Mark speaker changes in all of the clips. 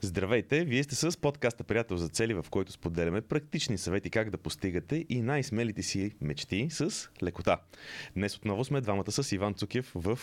Speaker 1: Здравейте! Вие сте с подкаста Приятел за цели, в който споделяме практични съвети как да постигате и най-смелите си мечти с лекота. Днес отново сме двамата с Иван Цукев в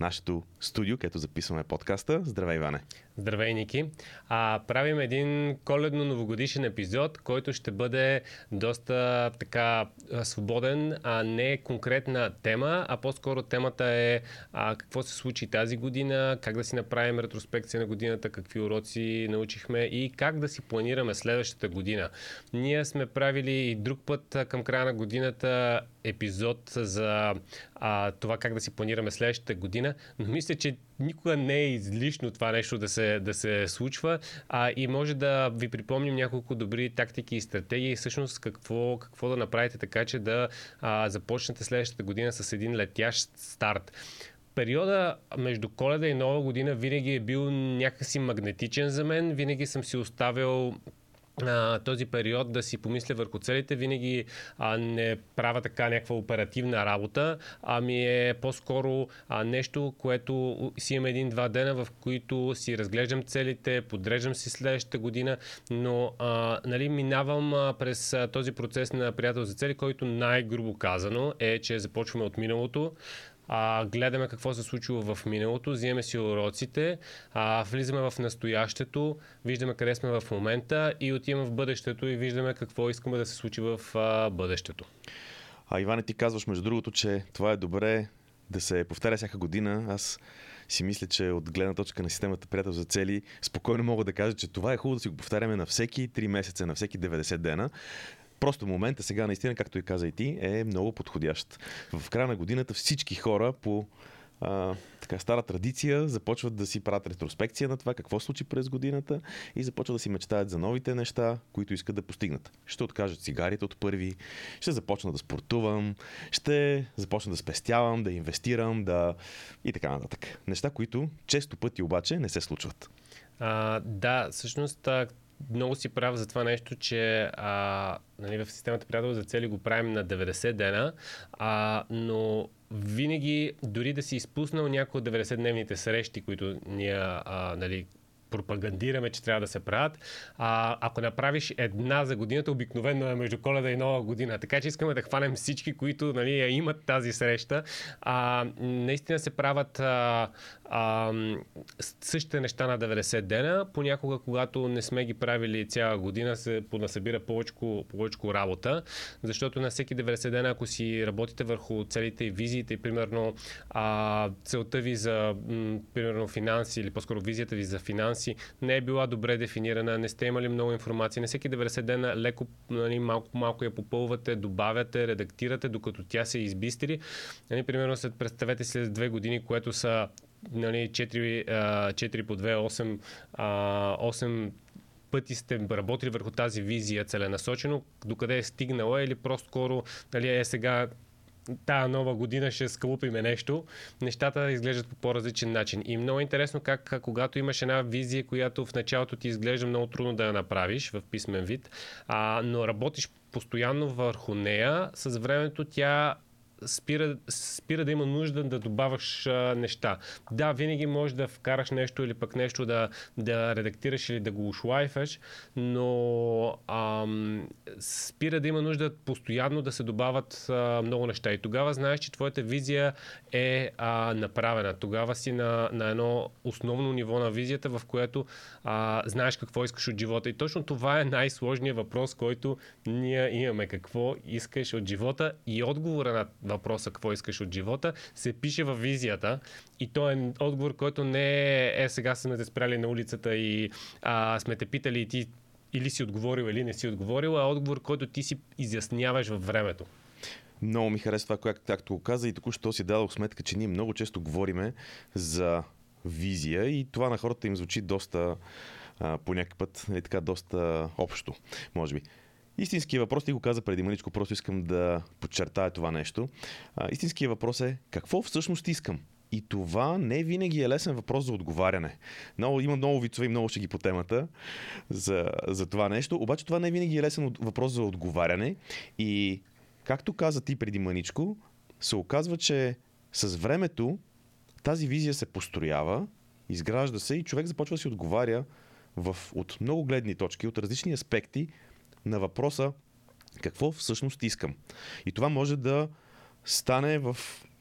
Speaker 1: нашето студио, където записваме подкаста. Здравей, Иване!
Speaker 2: Здравей, Ники! А, правим един коледно-новогодишен епизод, който ще бъде доста така свободен, а не конкретна тема, а по-скоро темата е а, какво се случи тази година, как да си направим ретроспекция на годината, какви уроци научихме и как да си планираме следващата година. Ние сме правили и друг път към края на годината епизод за а, това как да си планираме следващата година, но мисля, че никога не е излишно това нещо да се, да се случва. А, и може да ви припомним няколко добри тактики и стратегии, всъщност какво, какво да направите така, че да а, започнете следващата година с един летящ старт? Периода между коледа и нова година винаги е бил някакси магнетичен за мен. Винаги съм си оставил този период да си помисля върху целите, винаги а, не правя така някаква оперативна работа, ами е по-скоро а, нещо, което си имам един-два дена, в които си разглеждам целите, подреждам си следващата година, но а, нали, минавам а, през а, този процес на приятел за цели, който най-грубо казано е, че започваме от миналото, а, гледаме какво се случило в миналото, взимаме си уроците, а, влизаме в настоящето, виждаме къде сме в момента и отиваме в бъдещето и виждаме какво искаме да се случи в а, бъдещето.
Speaker 1: А Иване, ти казваш между другото, че това е добре да се повтаря всяка година. Аз си мисля, че от гледна точка на системата приятел за цели, спокойно мога да кажа, че това е хубаво да си го повтаряме на всеки 3 месеца, на всеки 90 дена. Просто момента сега наистина, както и каза и ти, е много подходящ. В края на годината всички хора по а, така, стара традиция започват да си правят ретроспекция на това, какво случи през годината и започват да си мечтаят за новите неща, които искат да постигнат. Ще откажат цигарите от първи, ще започна да спортувам, ще започна да спестявам, да инвестирам, да... и така нататък. Неща, които често пъти обаче не се случват.
Speaker 2: А, да, всъщност много си прав за това нещо, че а, нали, в системата приятел за цели го правим на 90 дена, а, но винаги, дори да си изпуснал някои от 90-дневните срещи, които ние а, нали, пропагандираме, че трябва да се правят. А, ако направиш една за годината, обикновено е между коледа и нова година. Така че искаме да хванем всички, които нали, имат тази среща. А, наистина се правят а, а, същите неща на 90 дена. Понякога, когато не сме ги правили цяла година, се понасъбира повече, работа, защото на всеки 90 дена, ако си работите върху целите и визиите, и примерно а, целта ви за м, примерно финанси или по-скоро визията ви за финанси не е била добре дефинирана, не сте имали много информация, на всеки 90 дена леко нали, малко, малко я попълвате, добавяте, редактирате, докато тя се избистри. Нали, примерно след представете след две години, което са нали, 4, 4 по 2, 8, 8 пъти сте работили върху тази визия целенасочено, докъде е стигнала или просто скоро нали, е сега тая нова година ще скълупиме нещо, нещата изглеждат по по-различен начин. И много интересно как, когато имаш една визия, която в началото ти изглежда много трудно да я направиш в писмен вид, а, но работиш постоянно върху нея, с времето тя спира, спира да има нужда да добавяш а, неща. Да, винаги можеш да вкараш нещо или пък нещо да, да редактираш или да го ушлайфаш, но ам, спира да има нужда постоянно да се добавят а, много неща. И тогава знаеш, че твоята визия е а, направена. Тогава си на, на едно основно ниво на визията, в което а, знаеш какво искаш от живота. И точно това е най-сложният въпрос, който ние имаме. Какво искаш от живота и отговора на въпроса какво искаш от живота, се пише във визията и то е отговор, който не е, е сега сме те спряли на улицата и а, сме те питали и ти или си отговорил, или не си отговорил, а отговор, който ти си изясняваш във времето.
Speaker 1: Много ми харесва това, както го каза и току-що си дадох сметка, че ние много често говориме за визия и това на хората им звучи доста по някакъв път е така доста общо, може би. Истинският въпрос, ти го каза преди маличко, просто искам да подчертая това нещо. А, истинският въпрос е какво всъщност искам? И това не винаги е лесен въпрос за отговаряне. Много, има много вицове и много ще ги по темата за, за това нещо. Обаче това не винаги е лесен въпрос за отговаряне. И както каза ти преди маничко, се оказва, че с времето тази визия се построява, изгражда се и човек започва да си отговаря в, от много гледни точки, от различни аспекти на въпроса какво всъщност искам. И това може да стане в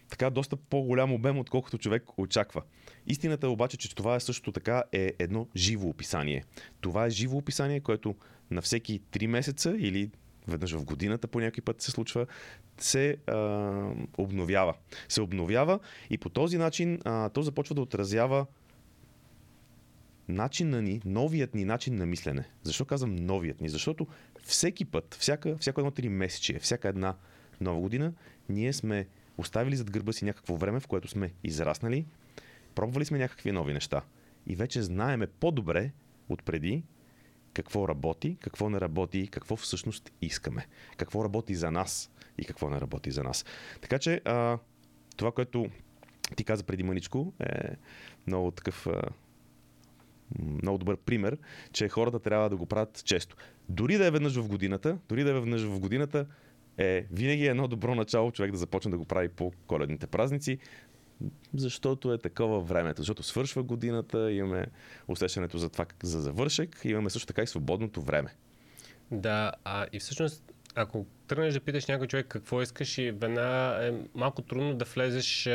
Speaker 1: така доста по-голям обем, отколкото човек очаква. Истината е обаче, че това е също така е едно живо описание. Това е живо описание, което на всеки 3 месеца или веднъж в годината по някой път се случва, се а, обновява. Се обновява и по този начин а, то започва да отразява начина ни, новият ни начин на мислене. Защо казвам новият ни? Защото всеки път, всяка, всяко едно три месече, всяка една нова година, ние сме оставили зад гърба си някакво време, в което сме израснали, пробвали сме някакви нови неща и вече знаеме по-добре от преди какво работи, какво не работи, какво всъщност искаме, какво работи за нас и какво не работи за нас. Така че а, това, което ти каза преди мъничко, е много такъв а, много добър пример, че хората трябва да го правят често. Дори да е веднъж в годината, дори да е веднъж в годината, е винаги едно добро начало човек да започне да го прави по коледните празници, защото е такова времето. Защото свършва годината, имаме усещането за това за завършек, имаме също така и свободното време.
Speaker 2: Да, а и всъщност ако тръгнеш да питаш някой човек какво искаш и веднага е малко трудно да влезеш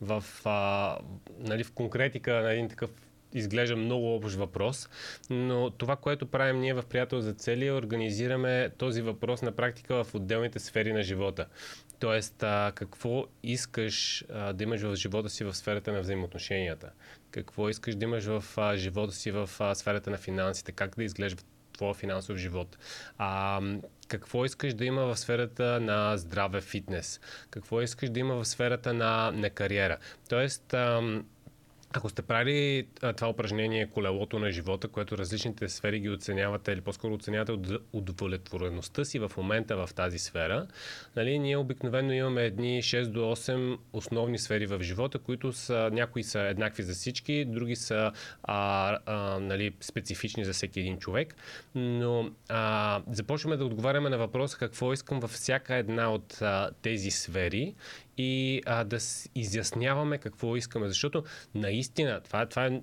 Speaker 2: в, а, нали, в конкретика на един такъв изглежда много общ въпрос, но това, което правим ние в Приятел за цели, е организираме този въпрос на практика в отделните сфери на живота. Тоест, а, какво искаш а, да имаш в живота си в сферата на взаимоотношенията? Какво искаш да имаш в а, живота си в а, сферата на финансите? Как да изглежда твоя финансов живот? А, какво искаш да има в сферата на здраве, фитнес? Какво искаш да има в сферата на, на кариера? Тоест, а, ако сте правили това упражнение колелото на живота, което различните сфери ги оценявате или по-скоро оценявате от удовлетвореността си в момента в тази сфера, нали, ние обикновено имаме едни 6 до 8 основни сфери в живота, които са, някои са еднакви за всички, други са а, а, нали, специфични за всеки един човек, но а, започваме да отговаряме на въпроса какво искам във всяка една от а, тези сфери и а, да изясняваме какво искаме. Защото наистина това, това е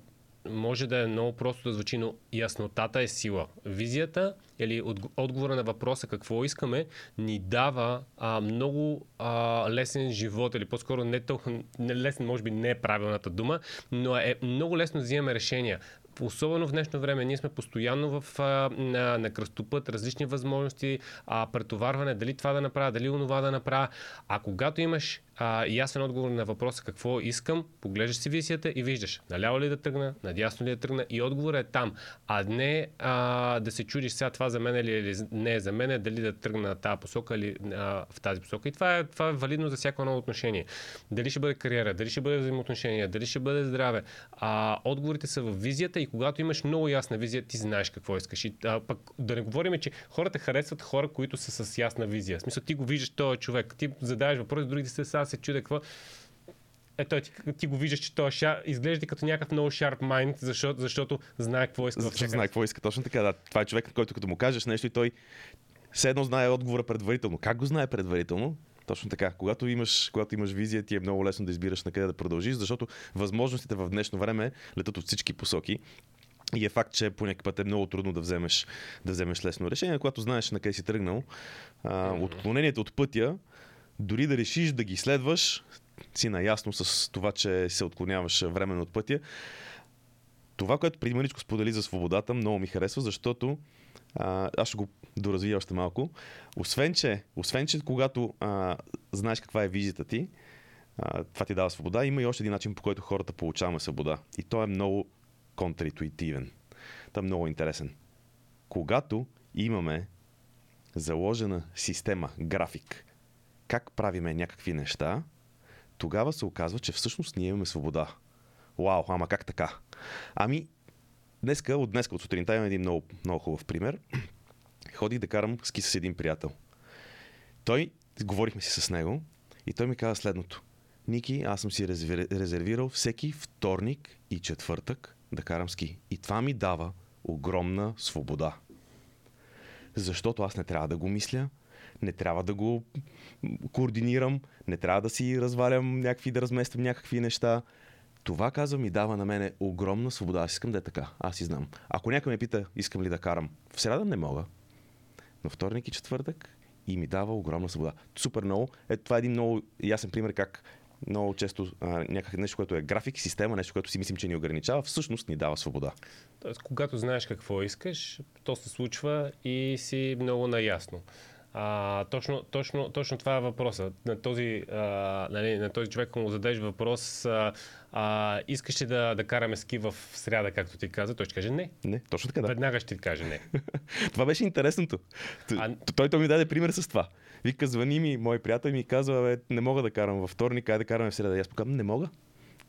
Speaker 2: може да е много просто да звучи, но яснотата е сила. Визията или отговора на въпроса какво искаме ни дава а, много а, лесен живот или по-скоро не толкова не лесен, може би не е правилната дума, но е много лесно да взимаме решения особено в днешно време, ние сме постоянно в, на, на кръстопът, различни възможности, а, претоварване, дали това да направя, дали онова да направя. А когато имаш а, ясен отговор на въпроса какво искам, поглеждаш си висията и виждаш наляво ли да тръгна, надясно ли да тръгна и отговорът е там. А не а, да се чудиш сега това за мен или, или не е за мен, дали да тръгна на тази посока или а, в тази посока. И това е, това е валидно за всяко едно отношение. Дали ще бъде кариера, дали ще бъде взаимоотношения, дали ще бъде здраве. А, отговорите са в визията и когато имаш много ясна визия, ти знаеш какво искаш. И, а, пък да не говорим, че хората харесват хора, които са с ясна визия. В смисъл, ти го виждаш този човек, ти задаваш въпрос, другите се сега се чудя какво. Ето, ти, ти го виждаш, че той шар, изглежда като някакъв много sharp mind, защото, защото знае какво иска.
Speaker 1: Защото знае какво иска, точно така. Да. Това е човек, който като му кажеш нещо и той все едно знае отговора предварително. Как го знае предварително? Точно така. Когато имаш, когато имаш визия, ти е много лесно да избираш на къде да продължиш, защото възможностите в днешно време летат от всички посоки. И е факт, че по някакъв път е много трудно да вземеш, да вземеш лесно решение, когато знаеш на къде си тръгнал. А, отклонението от пътя, дори да решиш да ги следваш, си наясно с това, че се отклоняваш временно от пътя. Това, което преди мъничко сподели за свободата, много ми харесва, защото а, аз ще го доразвия още малко. Освен, че, освен, че когато а, знаеш каква е визията ти, а, това ти дава свобода, има и още един начин, по който хората получаваме свобода. И той е много контринтуитивен. Той е много интересен. Когато имаме заложена система, график, как правиме някакви неща, тогава се оказва, че всъщност ние имаме свобода. Вау, ама как така? Ами, днеска, от днеска, от сутринта имам един много, много хубав пример. Ходих да карам ски с един приятел. Той, говорихме си с него и той ми каза следното. Ники, аз съм си резервирал всеки вторник и четвъртък да карам ски. И това ми дава огромна свобода. Защото аз не трябва да го мисля, не трябва да го координирам, не трябва да си развалям някакви, да размествам някакви неща. това, казва, ми дава на мене огромна свобода. Аз искам да е така. Аз си знам. Ако някой ме пита, искам ли да карам в среда, не мога. Но вторник и четвъртък и ми дава огромна свобода. Супер много. Ето това е един много ясен пример как много често а, някак нещо, което е график, система, нещо, което си мислим, че ни ограничава, всъщност ни дава свобода.
Speaker 2: Тоест, когато знаеш какво искаш, то се случва и си много наясно. А, точно, точно, точно това е въпроса. На този, а, нали, на този човек, ако му зададеш въпрос, а, а, искаш ли да, да караме ски в сряда, както ти каза, той ще каже не.
Speaker 1: Не, точно така да.
Speaker 2: Веднага ще ти каже не.
Speaker 1: това беше интересното. А... Той, той ми даде пример с това. Вика, звъни ми, мой приятел ми казва, бе, не мога да карам във вторник, айде да караме в среда. И аз показвам, не мога.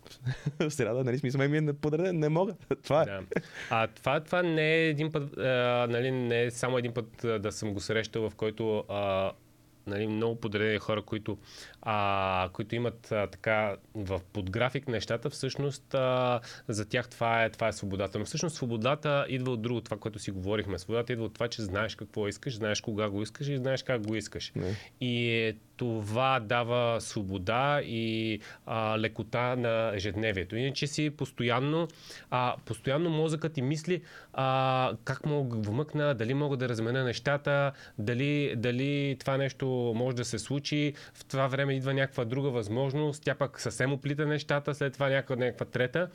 Speaker 1: в среда, нали, смисъл, ми е подреден, не мога. Това е.
Speaker 2: Да. А това, това не е един път, а, нали, не е само един път а, да съм го срещал, в който а, нали, много подредени хора, които, а, които имат а, така в подграфик нещата, всъщност а, за тях това е, това е свободата. Но всъщност свободата идва от друго, това, което си говорихме. Свободата идва от това, че знаеш какво искаш, знаеш кога го искаш и знаеш как го искаш. Не. И това дава свобода и а, лекота на ежедневието. Иначе си постоянно, а, постоянно мозъкът ти мисли а, как мога да вмъкна, дали мога да размена нещата, дали, дали това нещо може да се случи. В това време идва някаква друга възможност, тя пък съвсем оплита нещата, след това някаква, някаква трета.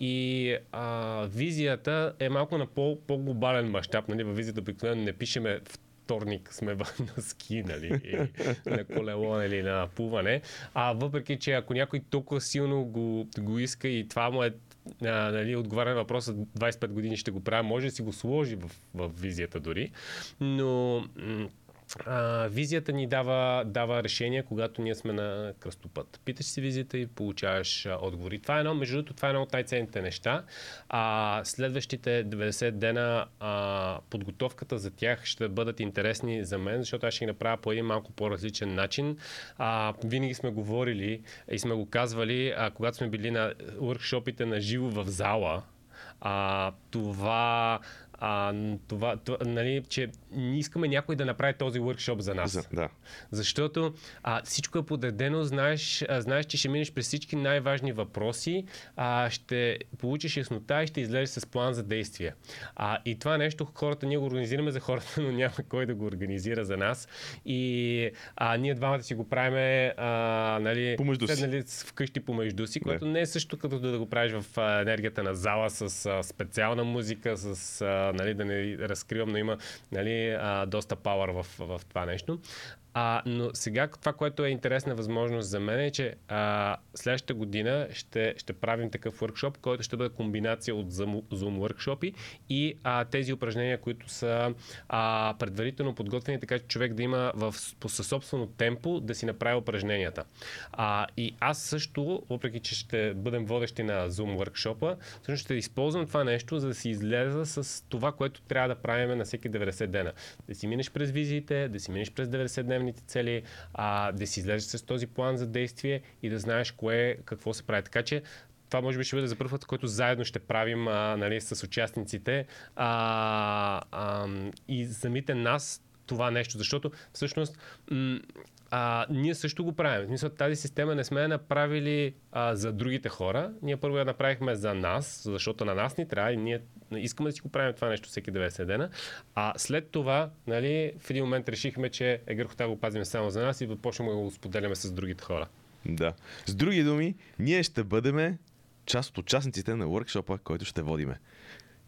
Speaker 2: И а, визията е малко на по, по-глобален мащаб. Нали? Във визията обикновено не пишеме в вторник сме на ски, нали, на колело, нали, на плуване. А въпреки, че ако някой толкова силно го, го иска и това му е а, нали, отговаря на въпроса 25 години ще го правя, може да си го сложи в, в визията дори. Но а, визията ни дава, дава решение, когато ние сме на кръстопът. Питаш си визията и получаваш отговори. Това е едно, между другото, това е едно от най-ценните неща. А, следващите 90 дена а, подготовката за тях ще бъдат интересни за мен, защото аз ще ги направя по един малко по-различен начин. А, винаги сме говорили и сме го казвали, а, когато сме били на уркшопите на живо в зала, а, това а, това, това, нали, че не искаме някой да направи този workshop за нас.
Speaker 1: За, да.
Speaker 2: Защото а, всичко е подредено, знаеш, а, знаеш, че ще минеш през всички най-важни въпроси, а, ще получиш яснота и ще излезеш с план за действие. А, и това нещо хората ние го организираме за хората, но няма кой да го организира за нас. И а, ние двамата си го правиме а, нали,
Speaker 1: помежду си.
Speaker 2: Нали, вкъщи помежду си, което не е също като да го правиш в енергията на зала с а, специална музика, с а, нали, да не разкривам, но има нали, а, доста пауър в, в това нещо. А, но сега това, което е интересна възможност за мен е, че а, следващата година ще, ще правим такъв workshop, който ще бъде комбинация от Zoom, Zoom и а, тези упражнения, които са а, предварително подготвени, така че човек да има в, по със собствено темпо да си направи упражненията. А, и аз също, въпреки че ще бъдем водещи на Zoom workshop също ще използвам това нещо, за да си излеза с това, което трябва да правим на всеки 90 дена. Да си минеш през визиите, да си минеш през 90 дневни основните цели, а, да си излезеш с този план за действие и да знаеш кое, какво се прави. Така че това може би ще бъде за първ път, който заедно ще правим а, нали, с участниците а, а, и самите нас това нещо, защото всъщност м- а, ние също го правим. В смисъл, тази система не сме я направили а, за другите хора. Ние първо я направихме за нас, защото на нас ни трябва и ние искаме да си го правим това нещо всеки 90 дена. А след това, нали, в един момент решихме, че е грехота го пазим само за нас и почваме да го споделяме с другите хора.
Speaker 1: Да. С други думи, ние ще бъдем част от участниците на workshop който ще водиме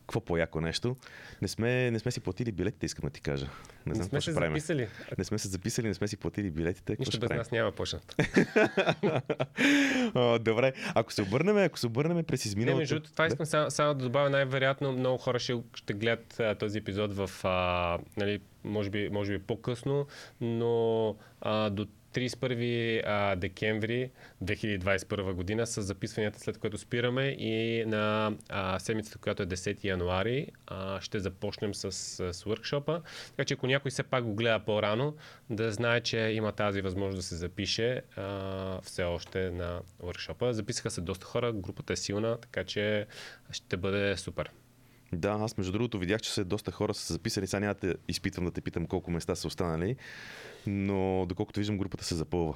Speaker 1: какво по-яко нещо. Не сме, не сме си платили билетите, искам да ти кажа.
Speaker 2: Не, знам, не сме се правим. записали.
Speaker 1: Не сме се записали, не сме си платили билетите.
Speaker 2: Нищо без правим? нас няма почнат.
Speaker 1: добре, ако се обърнем, ако се обърнем през изминалото...
Speaker 2: Не, между това искам да? само, само да добавя най-вероятно много хора ще, ще гледат а, този епизод в, а, нали, може би, може би по-късно, но а, до 31 а, декември 2021 година с записванията, след което спираме и на седмицата, която е 10 януари, ще започнем с, с workshop Така че ако някой все пак го гледа по-рано, да знае, че има тази възможност да се запише все още на workshop Записаха се доста хора, групата е силна, така че ще бъде супер.
Speaker 1: Да, аз между другото видях, че се доста хора са записали. Сега няма да изпитвам да те питам колко места са останали, но доколкото виждам, групата се запълва.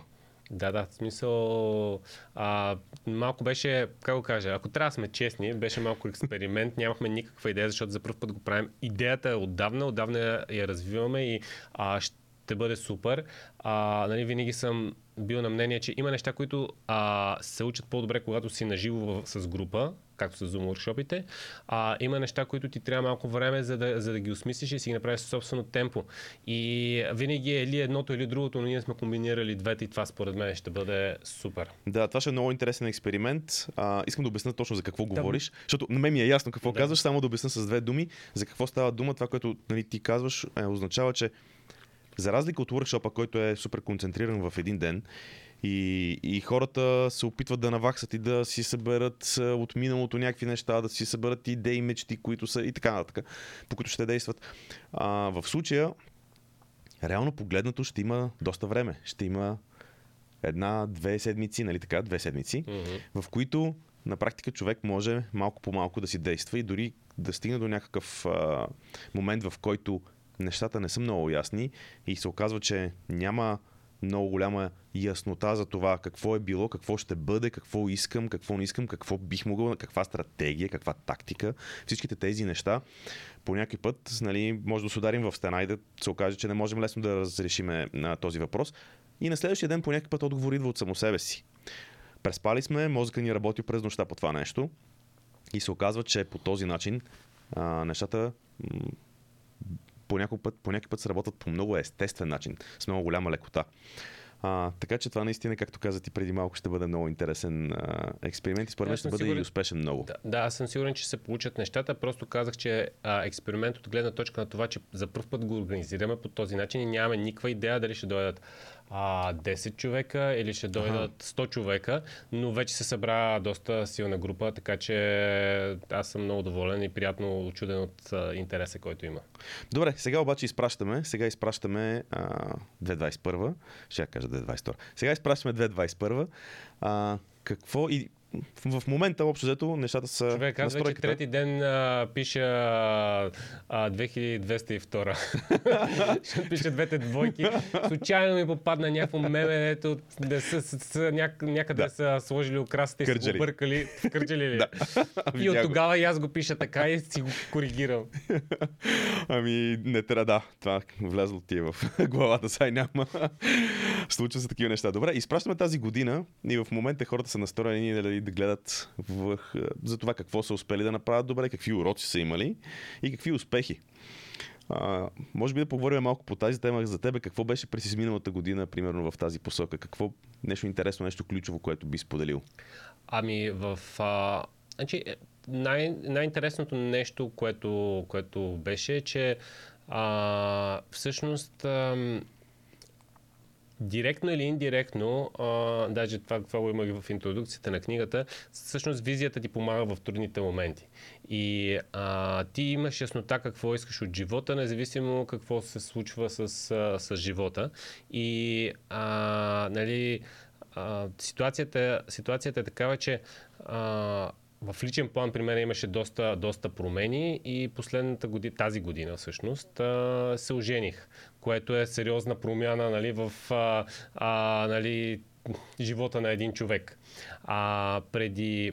Speaker 2: Да, да, в смисъл а, малко беше, как го кажа, ако трябва да сме честни, беше малко експеримент, нямахме никаква идея, защото за първ път го правим. Идеята е отдавна, отдавна я развиваме и а, ще бъде супер. А, нали, винаги съм бил на мнение, че има неща, които а, се учат по-добре, когато си наживо с група, както с Zoom workshopите. А, има неща, които ти трябва малко време, за да, за да ги осмислиш и си ги направиш собствено темпо. И винаги е или едното, или другото, но ние сме комбинирали двете и това според мен ще бъде супер.
Speaker 1: Да, това ще е много интересен експеримент. А, искам да обясня точно за какво да. говориш, защото на мен ми е ясно какво да. казваш, само да обясня с две думи за какво става дума. Това, което нали, ти казваш, е, означава, че за разлика от workshop който е супер концентриран в един ден и, и хората се опитват да наваксат и да си съберат от миналото някакви неща, да си съберат идеи, мечти, които са и така нататък, по които ще действат. А, в случая, реално погледнато, ще има доста време. Ще има една-две седмици, нали така, две седмици, mm-hmm. в които на практика човек може малко по малко да си действа и дори да стигне до някакъв а, момент, в който нещата не са много ясни и се оказва, че няма много голяма яснота за това какво е било, какво ще бъде, какво искам, какво не искам, какво бих могъл, каква стратегия, каква тактика. Всичките тези неща по някой път нали, може да се ударим в стена и да се окаже, че не можем лесно да разрешим този въпрос. И на следващия ден по някой път отговор идва от само себе си. Преспали сме, мозъка ни работи през нощта по това нещо и се оказва, че по този начин а, нещата по някой път, по път се работят по много естествен начин, с много голяма лекота. А, така че това наистина, както каза ти преди малко, ще бъде много интересен а, експеримент и според мен ще бъде сигурен, и успешен много.
Speaker 2: Да, да, аз съм сигурен, че се получат нещата. Просто казах, че а, експеримент от гледна точка на това, че за първ път го организираме по този начин и нямаме никаква идея дали ще дойдат а, 10 човека или ще дойдат 100 човека, но вече се събра доста силна група, така че аз съм много доволен и приятно очуден от а, интереса, който има.
Speaker 1: Добре, сега обаче изпращаме, сега изпращаме а, 2021, ще я кажа 2022. Сега изпращаме 2021. А, какво и в момента, общо взето, нещата са.
Speaker 2: Човек, аз вече трети ден а, пиша а, 2200. Ще пиша двете двойки. Случайно ми попадна някакво меме, ето да са, с, с, няк, някъде да. са сложили украсите и са го бъркали. Кърджали ли? Да. И от тогава и аз го пиша така и си го коригирам.
Speaker 1: ами, не трябва да. Това влязло ти е в главата, сай няма. Случва се такива неща. Добре, изпращаме тази година и в момента хората са настроени нали, да гледат в, за това какво са успели да направят добре, какви уроци са имали и какви успехи. А, може би да поговорим малко по тази тема за тебе. Какво беше през изминалата година, примерно в тази посока? Какво нещо интересно, нещо ключово, което би споделил?
Speaker 2: Ами в... А... Значи, най- най-интересното нещо, което, което беше, че а, всъщност а, директно или индиректно, а, даже това, това го имах в интродукцията на книгата, всъщност визията ти помага в трудните моменти. И а, ти имаш яснота какво искаш от живота, независимо какво се случва с, с, живота. И а, нали, а, ситуацията, ситуацията е такава, че а, в личен план при мен имаше доста, доста промени и последната година, тази година всъщност, се ожених, което е сериозна промяна нали, в а, а, нали, живота на един човек. А, преди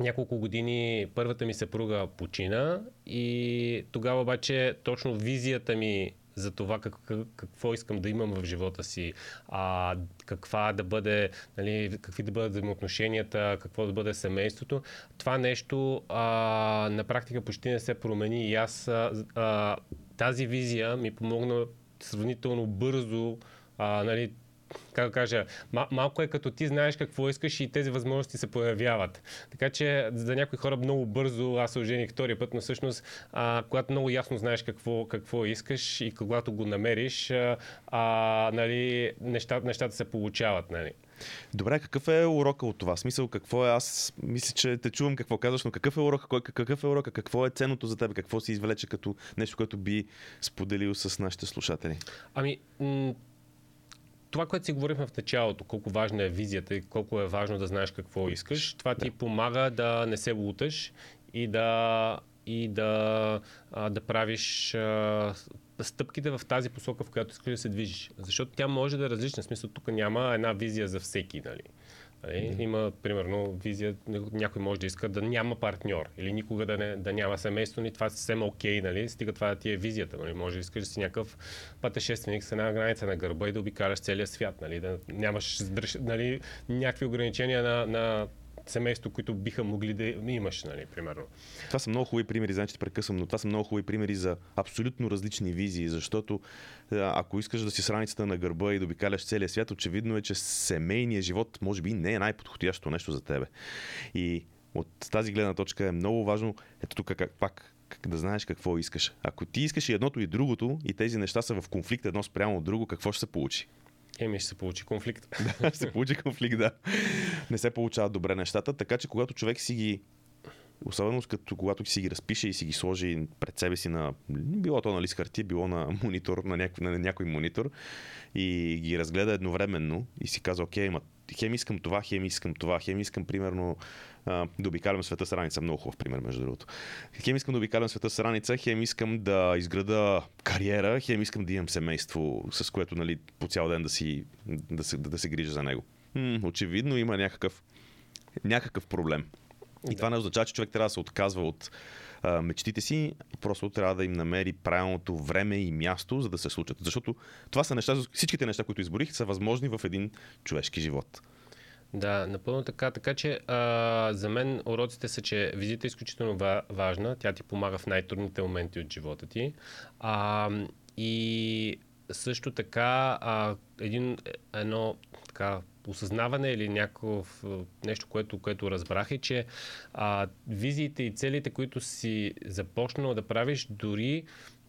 Speaker 2: няколко години първата ми съпруга почина и тогава обаче точно визията ми за това как, какво искам да имам в живота си, а, каква да бъде, нали, какви да бъдат взаимоотношенията, какво да бъде семейството. Това нещо а, на практика почти не се промени и аз а, тази визия ми помогна сравнително бързо а, нали, как кажа, мал- малко е като ти знаеш какво искаш и тези възможности се появяват. Така че за някои хора много бързо, аз се ожених втория път, но всъщност, а, когато много ясно знаеш какво, какво искаш и когато го намериш, а, а, нали, неща, нещата се получават. Нали.
Speaker 1: Добре, какъв е урока от това? Смисъл, какво е? Аз мисля, че те чувам какво казваш, но какъв е урока? Кой, какъв е урока? Какво е ценното за теб? Какво си извлече като нещо, което би споделил с нашите слушатели?
Speaker 2: Ами, м- това, което си говорихме в началото, колко важна е визията и колко е важно да знаеш какво искаш, това ти да. помага да не се луташ и да, и да, а, да правиш а, стъпките в тази посока, в която искаш да се движиш. Защото тя може да е различна. В смисъл, тук няма една визия за всеки. Нали? Нали? Има, примерно, визия, някой може да иска да няма партньор или никога да, не, да няма семейство, ни това е съвсем окей, нали? стига това да ти е визията. Нали? Може да искаш да си някакъв пътешественик с една граница на гърба и да обикаляш целия свят, нали? да нямаш нали, някакви ограничения на, на семейство, които биха могли да имаш, нали, примерно.
Speaker 1: Това са много хубави примери, значи прекъсвам, но това са много хубави примери за абсолютно различни визии, защото ако искаш да си с раницата на гърба и да обикаляш целия свят, очевидно е, че семейният живот може би не е най-подходящото нещо за тебе. И от тази гледна точка е много важно, ето тук как, пак как да знаеш какво искаш. Ако ти искаш и едното и другото и тези неща са в конфликт едно спрямо от друго, какво ще се получи?
Speaker 2: Еми, ще се получи конфликт.
Speaker 1: да, ще се получи конфликт, да. Не се получават добре нещата, така че когато човек си ги Особено като когато си ги разпише и си ги сложи пред себе си на било то на лист хартия, било на монитор, на някой, на някой монитор и ги разгледа едновременно и си казва, окей, ма, хем искам това, хем искам това, хем искам примерно да обикалям света с раница. Много хубав пример, между другото. Хем искам да обикалям света с раница, хем искам да изграда кариера, хем искам да имам семейство, с което нали, по цял ден да, си, да, се, да, да се грижа за него. М- очевидно има някакъв, някакъв проблем. И да. това не означава, че човек трябва да се отказва от а, мечтите си, просто трябва да им намери правилното време и място, за да се случат. Защото това са неща, всичките неща, които изборих, са възможни в един човешки живот.
Speaker 2: Да, напълно така. Така че а, за мен уроците са, че визита е изключително важна. Тя ти помага в най-трудните моменти от живота ти. А, и също така а, един, едно така осъзнаване или някакво нещо, което, което разбрах е, че а, визиите и целите, които си започнал да правиш, дори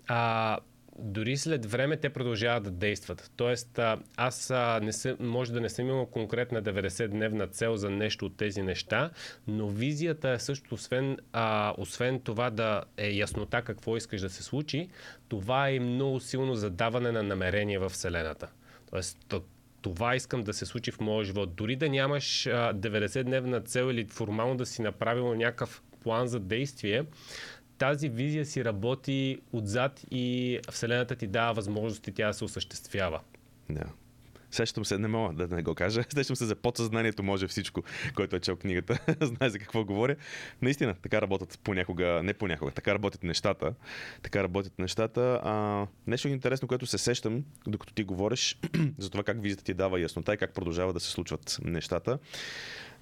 Speaker 2: а, дори след време те продължават да действат. Тоест, аз не съм, може да не съм имал конкретна 90-дневна цел за нещо от тези неща, но визията е също, освен, а, освен това да е яснота какво искаш да се случи, това е много силно задаване на намерение в Вселената. Тоест, това искам да се случи в моя живот. Дори да нямаш 90-дневна цел или формално да си направил някакъв план за действие, тази визия си работи отзад и Вселената ти дава възможности тя да се осъществява.
Speaker 1: Да. Сещам се, не мога да не го кажа, сещам се за подсъзнанието може всичко, който е чел книгата, знае за какво говоря. Наистина, така работят понякога, не понякога, така работят нещата. Така работят нещата. А, нещо интересно, което се сещам, докато ти говориш, за това как визията ти дава яснота и как продължава да се случват нещата.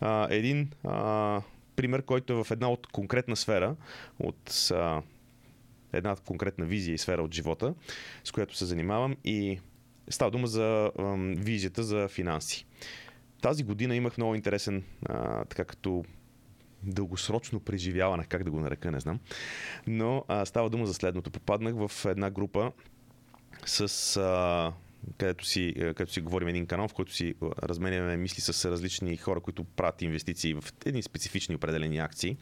Speaker 1: А, един а, пример, който е в една от конкретна сфера, от а, една конкретна визия и сфера от живота, с която се занимавам и става дума за а, визията за финанси. Тази година имах много интересен, а, така като дългосрочно преживяване, как да го нарека, не знам. Но а, става дума за следното. Попаднах в една група с а, където си, е, където си говорим един канал, в който си е, разменяме мисли с различни хора, които правят инвестиции в едни специфични определени акции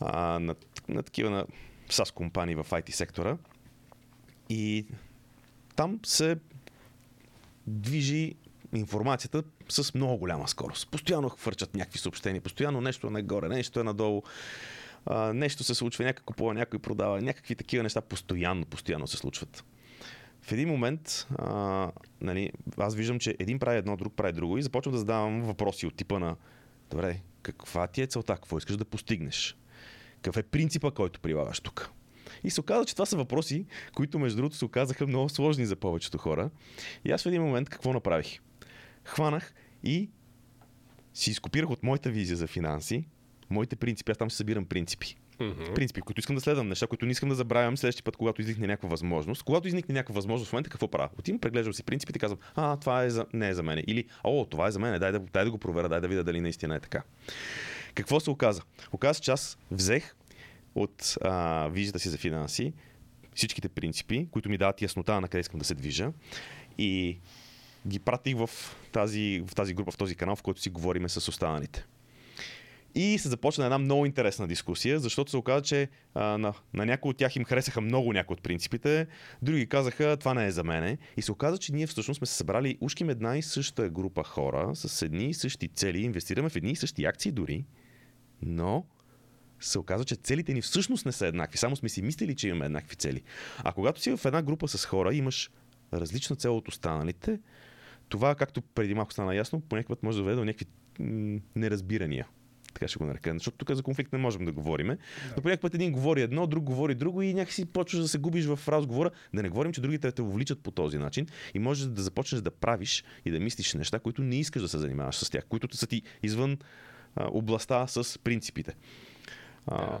Speaker 1: а, на, на такива на SaaS компании в IT сектора. И там се движи информацията с много голяма скорост. Постоянно хвърчат някакви съобщения, постоянно нещо е нагоре, нещо е надолу, нещо се случва, някой купува, някой продава, някакви такива неща постоянно, постоянно се случват в един момент а, нали, аз виждам, че един прави едно, друг прави друго и започвам да задавам въпроси от типа на добре, каква ти е целта, какво искаш да постигнеш? Какъв е принципа, който прилагаш тук? И се оказа, че това са въпроси, които между другото се оказаха много сложни за повечето хора. И аз в един момент какво направих? Хванах и си изкопирах от моята визия за финанси, моите принципи, аз там се събирам принципи mm-hmm. принципи, които искам да следвам, неща, които не искам да забравям следващия път, когато изникне някаква възможност. Когато изникне някаква възможност, в момента какво правя? Отивам, преглеждам си принципите и казвам, а, това е за... не е за мен. Или, о, това е за мен, дай да, дай да го проверя, дай да видя дали наистина е така. Какво се оказа? Оказа, че аз взех от а, визията си за финанси всичките принципи, които ми дават яснота на къде искам да се движа и ги пратих в тази, в тази група, в този канал, в който си говориме с останалите. И се започна една много интересна дискусия, защото се оказа, че а, на, на някои от тях им харесаха много някои от принципите, други казаха, това не е за мене. И се оказа, че ние всъщност сме се събрали ушким една и съща група хора с едни и същи цели, инвестираме в едни и същи акции дори, но се оказва, че целите ни всъщност не са еднакви. Само сме си мислили, че имаме еднакви цели. А когато си в една група с хора, имаш различна цел от останалите, това, както преди малко стана ясно, по път може да доведе до някакви неразбирания така ще го нарека. Защото тук за конфликт не можем да говорим. Да. Но по път един говори едно, друг говори друго и някакси почваш да се губиш в разговора. Да не говорим, че другите те увличат по този начин и можеш да започнеш да правиш и да мислиш неща, които не искаш да се занимаваш с тях, които са ти извън а, областта с принципите. А,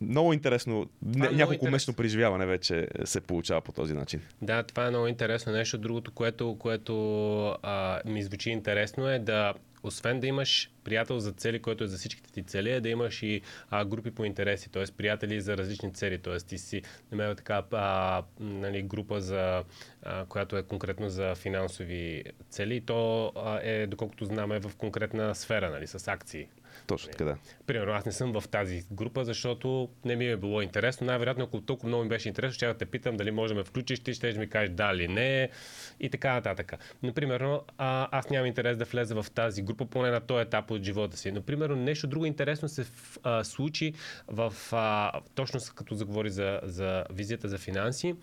Speaker 1: много интересно. Е няколко месечно преживяване вече се получава по този начин.
Speaker 2: Да, това е много интересно. Нещо другото, което, което а, ми звучи интересно е да освен да имаш приятел за цели, който е за всичките ти цели, е да имаш и а, групи по интереси, т.е. приятели за различни цели, т.е. ти си намерил така а, нали, група, за, а, която е конкретно за финансови цели и то а, е, доколкото знаме, в конкретна сфера, нали, с акции.
Speaker 1: Точно така, да.
Speaker 2: Примерно, аз не съм в тази група, защото не ми е било интересно. Най-вероятно, ако толкова много ми беше интересно, ще да те питам дали може да ме включиш, ти ще ми кажеш да или не и така нататък. Например, а, аз нямам интерес да влеза в тази група, поне на този етап от живота си. Например, нещо друго интересно се а, случи в, а, точно като заговори за, за визията за финанси.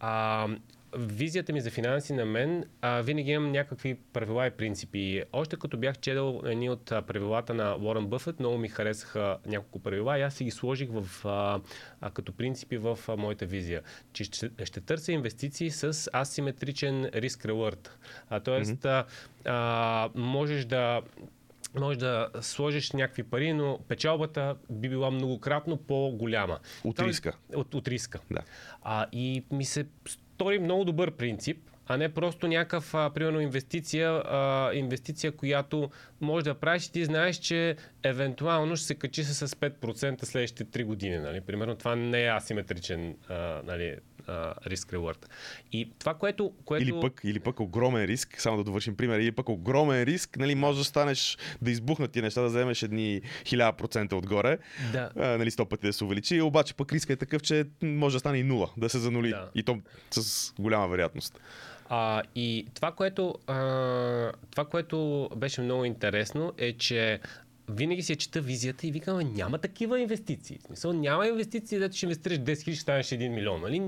Speaker 2: А, визията ми за финанси на мен, а, винаги имам някакви правила и принципи. Още като бях чедал едни от правилата на Уорън Бъфет, много ми харесаха няколко правила и аз си ги сложих в, а, а, като принципи в а, моята визия. Че ще, ще търся инвестиции с асиметричен риск-рeward. тоест, mm-hmm. а, можеш да може да сложиш някакви пари, но печалбата би била многократно по-голяма.
Speaker 1: От риска.
Speaker 2: От, от риска.
Speaker 1: Да.
Speaker 2: А, и ми се стори много добър принцип, а не просто някакъв, а, примерно, инвестиция, а, инвестиция, която може да правиш и ти знаеш, че евентуално ще се качи с 5% следващите 3 години. Нали? Примерно това не е асиметричен а, нали, риск рeward. И това, което, което...
Speaker 1: Или, пък, или пък огромен риск, само да довършим пример, или пък огромен риск, нали, може да станеш да избухнат ти неща, да вземеш едни 1000% отгоре,
Speaker 2: да.
Speaker 1: а, нали, 100 пъти да се увеличи, обаче пък риска е такъв, че може да стане и нула, да се занули. Да. И то с голяма вероятност.
Speaker 2: А, и това което, а, това, което беше много интересно е, че винаги си я чета визията и викам, няма такива инвестиции. В смисъл, няма инвестиции, дето ще инвестираш 10 000, ще станеш 1 милион. Нали?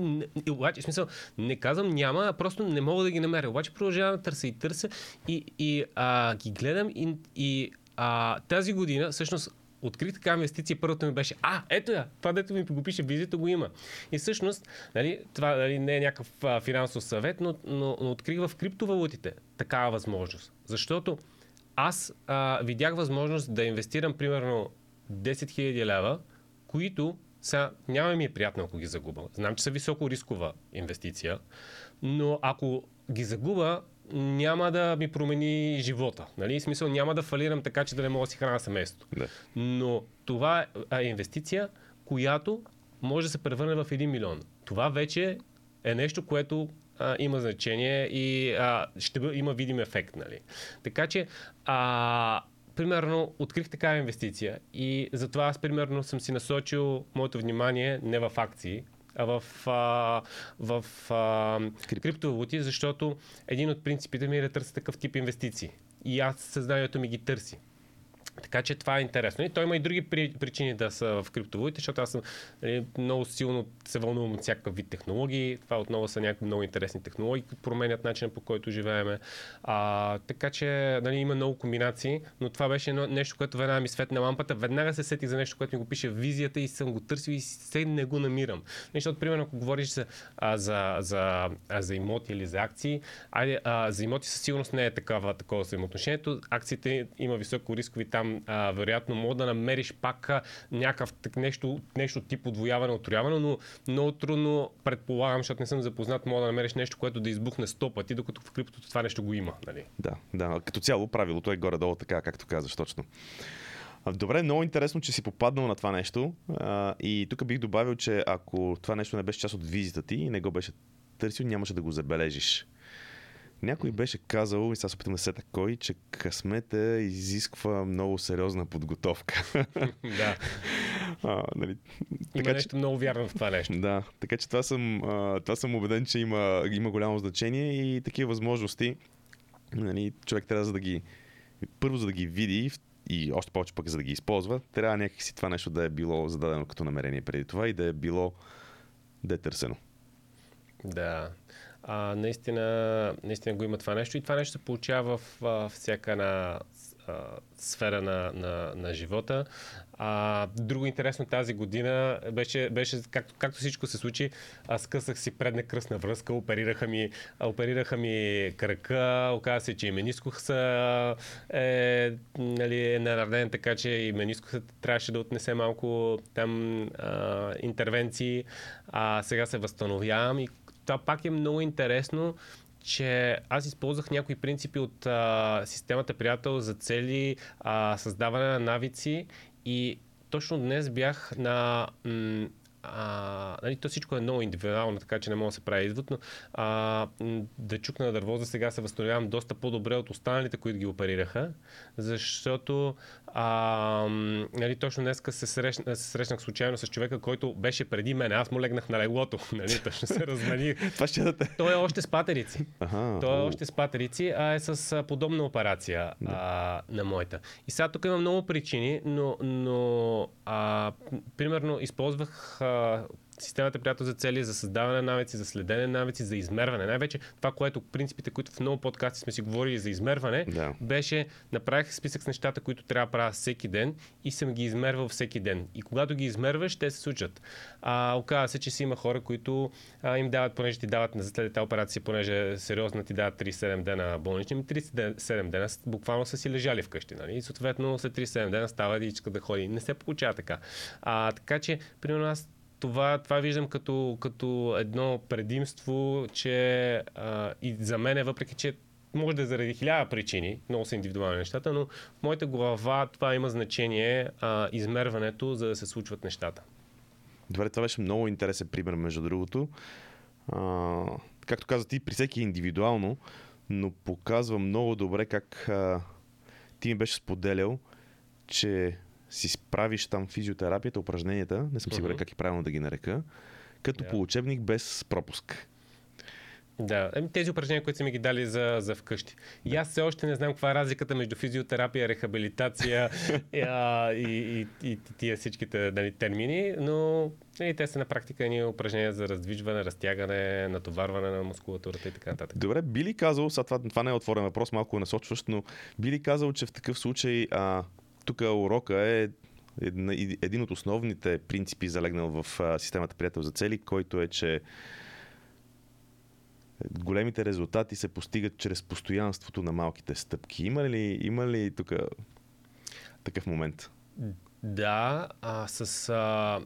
Speaker 2: Обаче, в смисъл, не казвам няма, просто не мога да ги намеря. Обаче продължавам да търся и търся и, и а, ги гледам и, и а, тази година, всъщност, открих така инвестиция, първата ми беше, а, ето я, това дето ми го пише визията, го има. И всъщност, нали, това нали, не е някакъв а, финансов съвет, но, но, но открих в криптовалутите такава възможност. Защото аз а, видях възможност да инвестирам примерно 10 000 лева, които са, няма ми е приятно, ако ги загуба. Знам, че са високо рискова инвестиция, но ако ги загуба, няма да ми промени живота. Нали? В смисъл няма да фалирам така, че да не мога да си храна семейството.
Speaker 1: Да.
Speaker 2: Но това е инвестиция, която може да се превърне в 1 милион. Това вече е нещо, което а, има значение и а, ще бъ, има видим ефект. Нали? Така че, а, примерно, открих такава инвестиция и затова аз, примерно, съм си насочил моето внимание не в акции, а в, а, в а, криптовалути, защото един от принципите ми е да търся такъв тип инвестиции. И аз съзнанието ми ги търси. Така че това е интересно. И той има и други причини да са в криптовалутите, защото аз съм нали, много силно се вълнувам от всякакъв вид технологии. Това отново са някакви много интересни технологии, които променят начина по който живееме. А, така че нали, има много комбинации, но това беше нещо, което веднага ми светна лампата. Веднага се сетих за нещо, което ми го пише в визията и съм го търсил и се не го намирам. Защото, примерно, ако говориш за, а, за, за, а, за имоти или за акции, айде, а, за имоти със сигурност не е такава, такова взаимоотношението. Акциите има високо рискови там а, вероятно мога да намериш пак някакъв нещо, нещо тип отвояване, отрояване, но много трудно предполагам, защото не съм запознат, мога да намериш нещо, което да избухне 100 пъти, докато в криптото това нещо го има. Нали?
Speaker 1: Да, да. Като цяло правилото е горе-долу така, както казваш точно. Добре, много интересно, че си попаднал на това нещо. А, и тук бих добавил, че ако това нещо не беше част от визита ти и не го беше търсил, нямаше да го забележиш. Някой беше казал, и сега се опитам да сета кой, че късмета изисква много сериозна подготовка.
Speaker 2: да.
Speaker 1: А, нали,
Speaker 2: има така, нещо че... много вярно в това нещо.
Speaker 1: Да, така че това съм, а, това съм убеден, че има, има голямо значение и такива възможности нали, човек трябва за да ги първо за да ги види, и още повече пък за да ги използва, трябва някакси това нещо да е било зададено като намерение преди това и да е било да е търсено.
Speaker 2: Да. А, наистина, наистина го има това нещо и това нещо се получава в, в всяка една а, сфера на, на, на живота. А, друго интересно тази година беше, беше както, както всичко се случи, аз късах си предна кръстна връзка, оперираха ми, оперираха ми кръка, оказа се, че и менискух са е, нали, е нареден, така че и менискухът трябваше да отнесе малко там а, интервенции, а сега се възстановявам и това пак е много интересно, че аз използвах някои принципи от а, системата приятел за цели а, създаване на навици и точно днес бях на м- а, нали, то всичко е много индивидуално, така че не мога да се прави извод, но а, да чукна на дърво за сега се възстановявам доста по-добре от останалите, които ги оперираха, защото а, нали, точно днес се, срещна, се срещнах случайно с човека, който беше преди мен. Аз му легнах на леглото. Нали, точно се разманих.
Speaker 1: Това ще да те...
Speaker 2: Той е още с патерици.
Speaker 1: Ага,
Speaker 2: Той е
Speaker 1: о.
Speaker 2: още с патерици, а е с подобна операция а, на моята. И сега тук има много причини, но, но а, примерно използвах а, системата приятел за цели, за създаване на навици, за следене на навици, за измерване. Най-вече това, което принципите, които в много подкасти сме си говорили за измерване,
Speaker 1: Да.
Speaker 2: беше направих списък с нещата, които трябва да правя всеки ден и съм ги измервал всеки ден. И когато ги измерваш, те се случат. А, оказва се, че си има хора, които а, им дават, понеже ти дават на след тази операция, понеже сериозно ти дават 37 дена болнични, ми 37 дена с- буквално са си лежали вкъщи. Нали? И съответно след 37 дена става и иска да ходи. Не се получава така. А, така че, примерно аз това, това виждам като, като едно предимство, че а, и за мен е, въпреки че може да е заради хиляда причини, много са индивидуални нещата, но в моята глава това има значение, а, измерването, за да се случват нещата.
Speaker 1: Добре, това беше много интересен пример, между другото. А, както каза ти, при всеки е индивидуално, но показва много добре как а, ти ми беше споделял, че си справиш там физиотерапията, упражненията, не съм сигурен
Speaker 2: Мгм.
Speaker 1: как и правилно да ги нарека, като
Speaker 2: Да.
Speaker 1: по учебник без пропуск.
Speaker 2: Да, еми, тези упражнения, които са ми ги дали за, за вкъщи. И аз все още не знам каква е разликата между физиотерапия, рехабилитация и, а, и, и, и тия всичките нали, термини, но и те са на практика едни упражнения за раздвижване, разтягане, натоварване на мускулатурата и така нататък.
Speaker 1: Добре, би ли казал, сега това, това не е отворен въпрос, малко насочващ, но би ли казал, че в такъв случай а, тук урока е един от основните принципи, залегнал в системата приятел за цели, който е, че големите резултати се постигат чрез постоянството на малките стъпки. Има ли, има ли тук такъв момент?
Speaker 2: Да, а, с, а,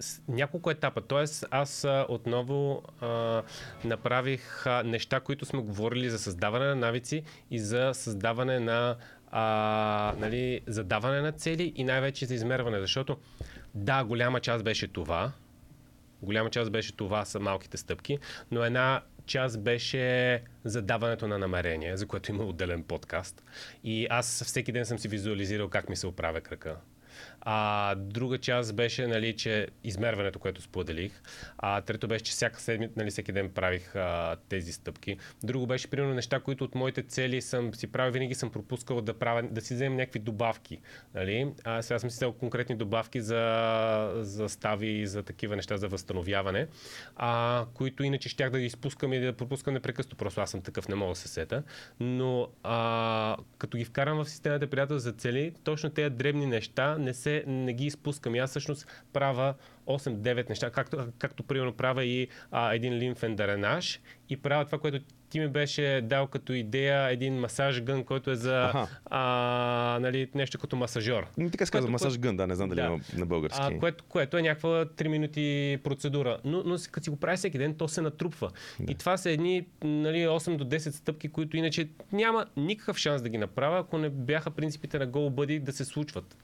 Speaker 2: с няколко етапа. Тоест, аз а, отново а, направих а, неща, които сме говорили за създаване на навици и за създаване на а, нали, задаване на цели и най-вече за измерване. Защото, да, голяма част беше това. Голяма част беше това са малките стъпки, но една част беше задаването на намерение, за което има отделен подкаст. И аз всеки ден съм си визуализирал как ми се оправя крака. А, друга част беше, нали, че измерването, което споделих. А, трето беше, че всяка седмица, нали, всеки ден правих а, тези стъпки. Друго беше, примерно, неща, които от моите цели съм си правил, винаги съм пропускал да, правя, да си вземем някакви добавки. Нали? А, сега съм си взел конкретни добавки за, за стави и за такива неща за възстановяване, а, които иначе щях да ги изпускам и да пропускам непрекъснато. Просто аз съм такъв, не мога да се сета. Но а, като ги вкарам в системата приятел за цели, точно тези дребни неща не, се, не ги изпускам. И аз всъщност правя 8-9 неща, както, както примерно правя и а, един лимфен дренаж и правя това, което ти ми беше дал като идея един масаж гън, който е за
Speaker 1: Аха.
Speaker 2: а, нали, нещо като масажор.
Speaker 1: М, Така се казва, масаж гън, да, не знам дали
Speaker 2: Да.
Speaker 1: има на български.
Speaker 2: А, което, което е някаква 3 минути процедура. Но, но като си го прави всеки ден, то се натрупва.
Speaker 1: Да.
Speaker 2: И това са едни нали, 8 до 10 стъпки, които иначе няма никакъв шанс да ги направя, ако не бяха принципите на GoBuddy да се случват.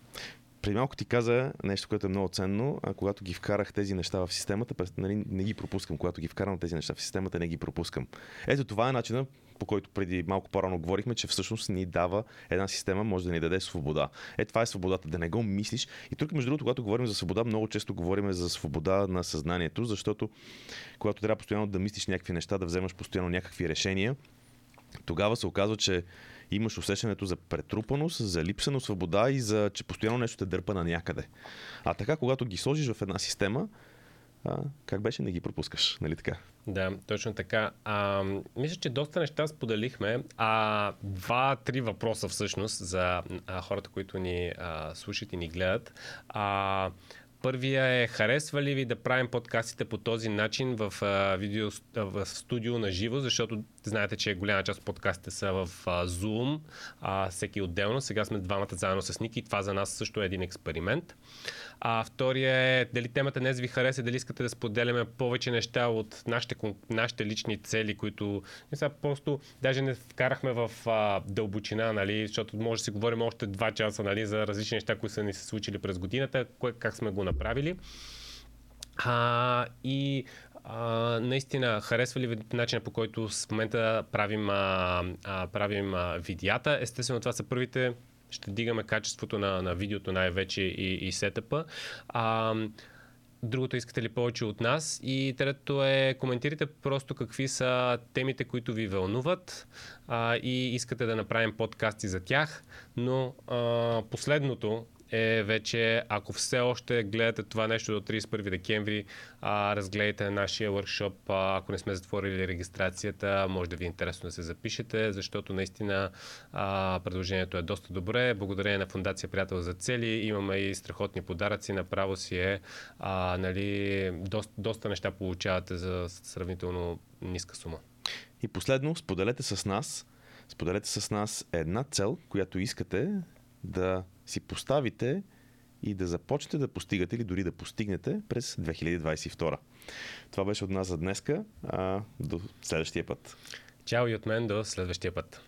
Speaker 1: Преди малко ти каза нещо, което е много ценно. А когато ги вкарах тези неща в системата, нали, не ги пропускам. Когато ги вкарам тези неща в системата, не ги пропускам. Ето това е начина, по който преди малко по-рано говорихме, че всъщност ни дава една система, може да ни даде свобода. Е, това е свободата, да не го мислиш. И тук, между другото, когато говорим за свобода, много често говорим за свобода на съзнанието, защото когато трябва постоянно да мислиш някакви неща, да вземаш постоянно някакви решения, тогава се оказва, че имаш усещането за претрупаност, за липса на свобода и за, че постоянно нещо те дърпа на някъде. А така, когато ги сложиш в една система, а, как беше, не ги пропускаш, нали така?
Speaker 2: Да, точно така. А, мисля, че доста неща споделихме. А, два-три въпроса всъщност за а, хората, които ни а, слушат и ни гледат. А, Първия е харесва ли ви да правим подкастите по този начин в, а, видео, в студио на живо, защото знаете, че голяма част от подкастите са в а, Zoom, а, всеки отделно. Сега сме двамата заедно с Ники. Това за нас също е един експеримент. А втория е дали темата днес ви хареса, дали искате да споделяме повече неща от нашите, нашите лични цели, които не са просто даже не вкарахме в а, дълбочина, нали, защото може да си говорим още два часа нали, за различни неща, които са ни се случили през годината, кое, как сме го направили. А, и а, наистина, харесва ли начина по който в момента правим, а, а, правим а, видеята? Естествено, това са първите ще дигаме качеството на, на видеото най-вече и, и сетъпа. А, Другото искате ли повече от нас? И третото е коментирайте просто какви са темите, които ви вълнуват а, и искате да направим подкасти за тях. Но а, последното е вече, ако все още гледате това нещо до 31 декември, а, разгледайте нашия workshop, а, ако не сме затворили регистрацията, може да ви е интересно да се запишете, защото наистина а, предложението е доста добре. Благодарение на Фундация Приятел за цели имаме и страхотни подаръци, направо си е, а, нали, доста, доста неща получавате за сравнително ниска сума.
Speaker 1: И последно, споделете с нас, споделете с нас една цел, която искате да си поставите и да започнете да постигате или дори да постигнете през 2022. Това беше от нас за днеска. А, до следващия път.
Speaker 2: Чао и от мен до следващия път.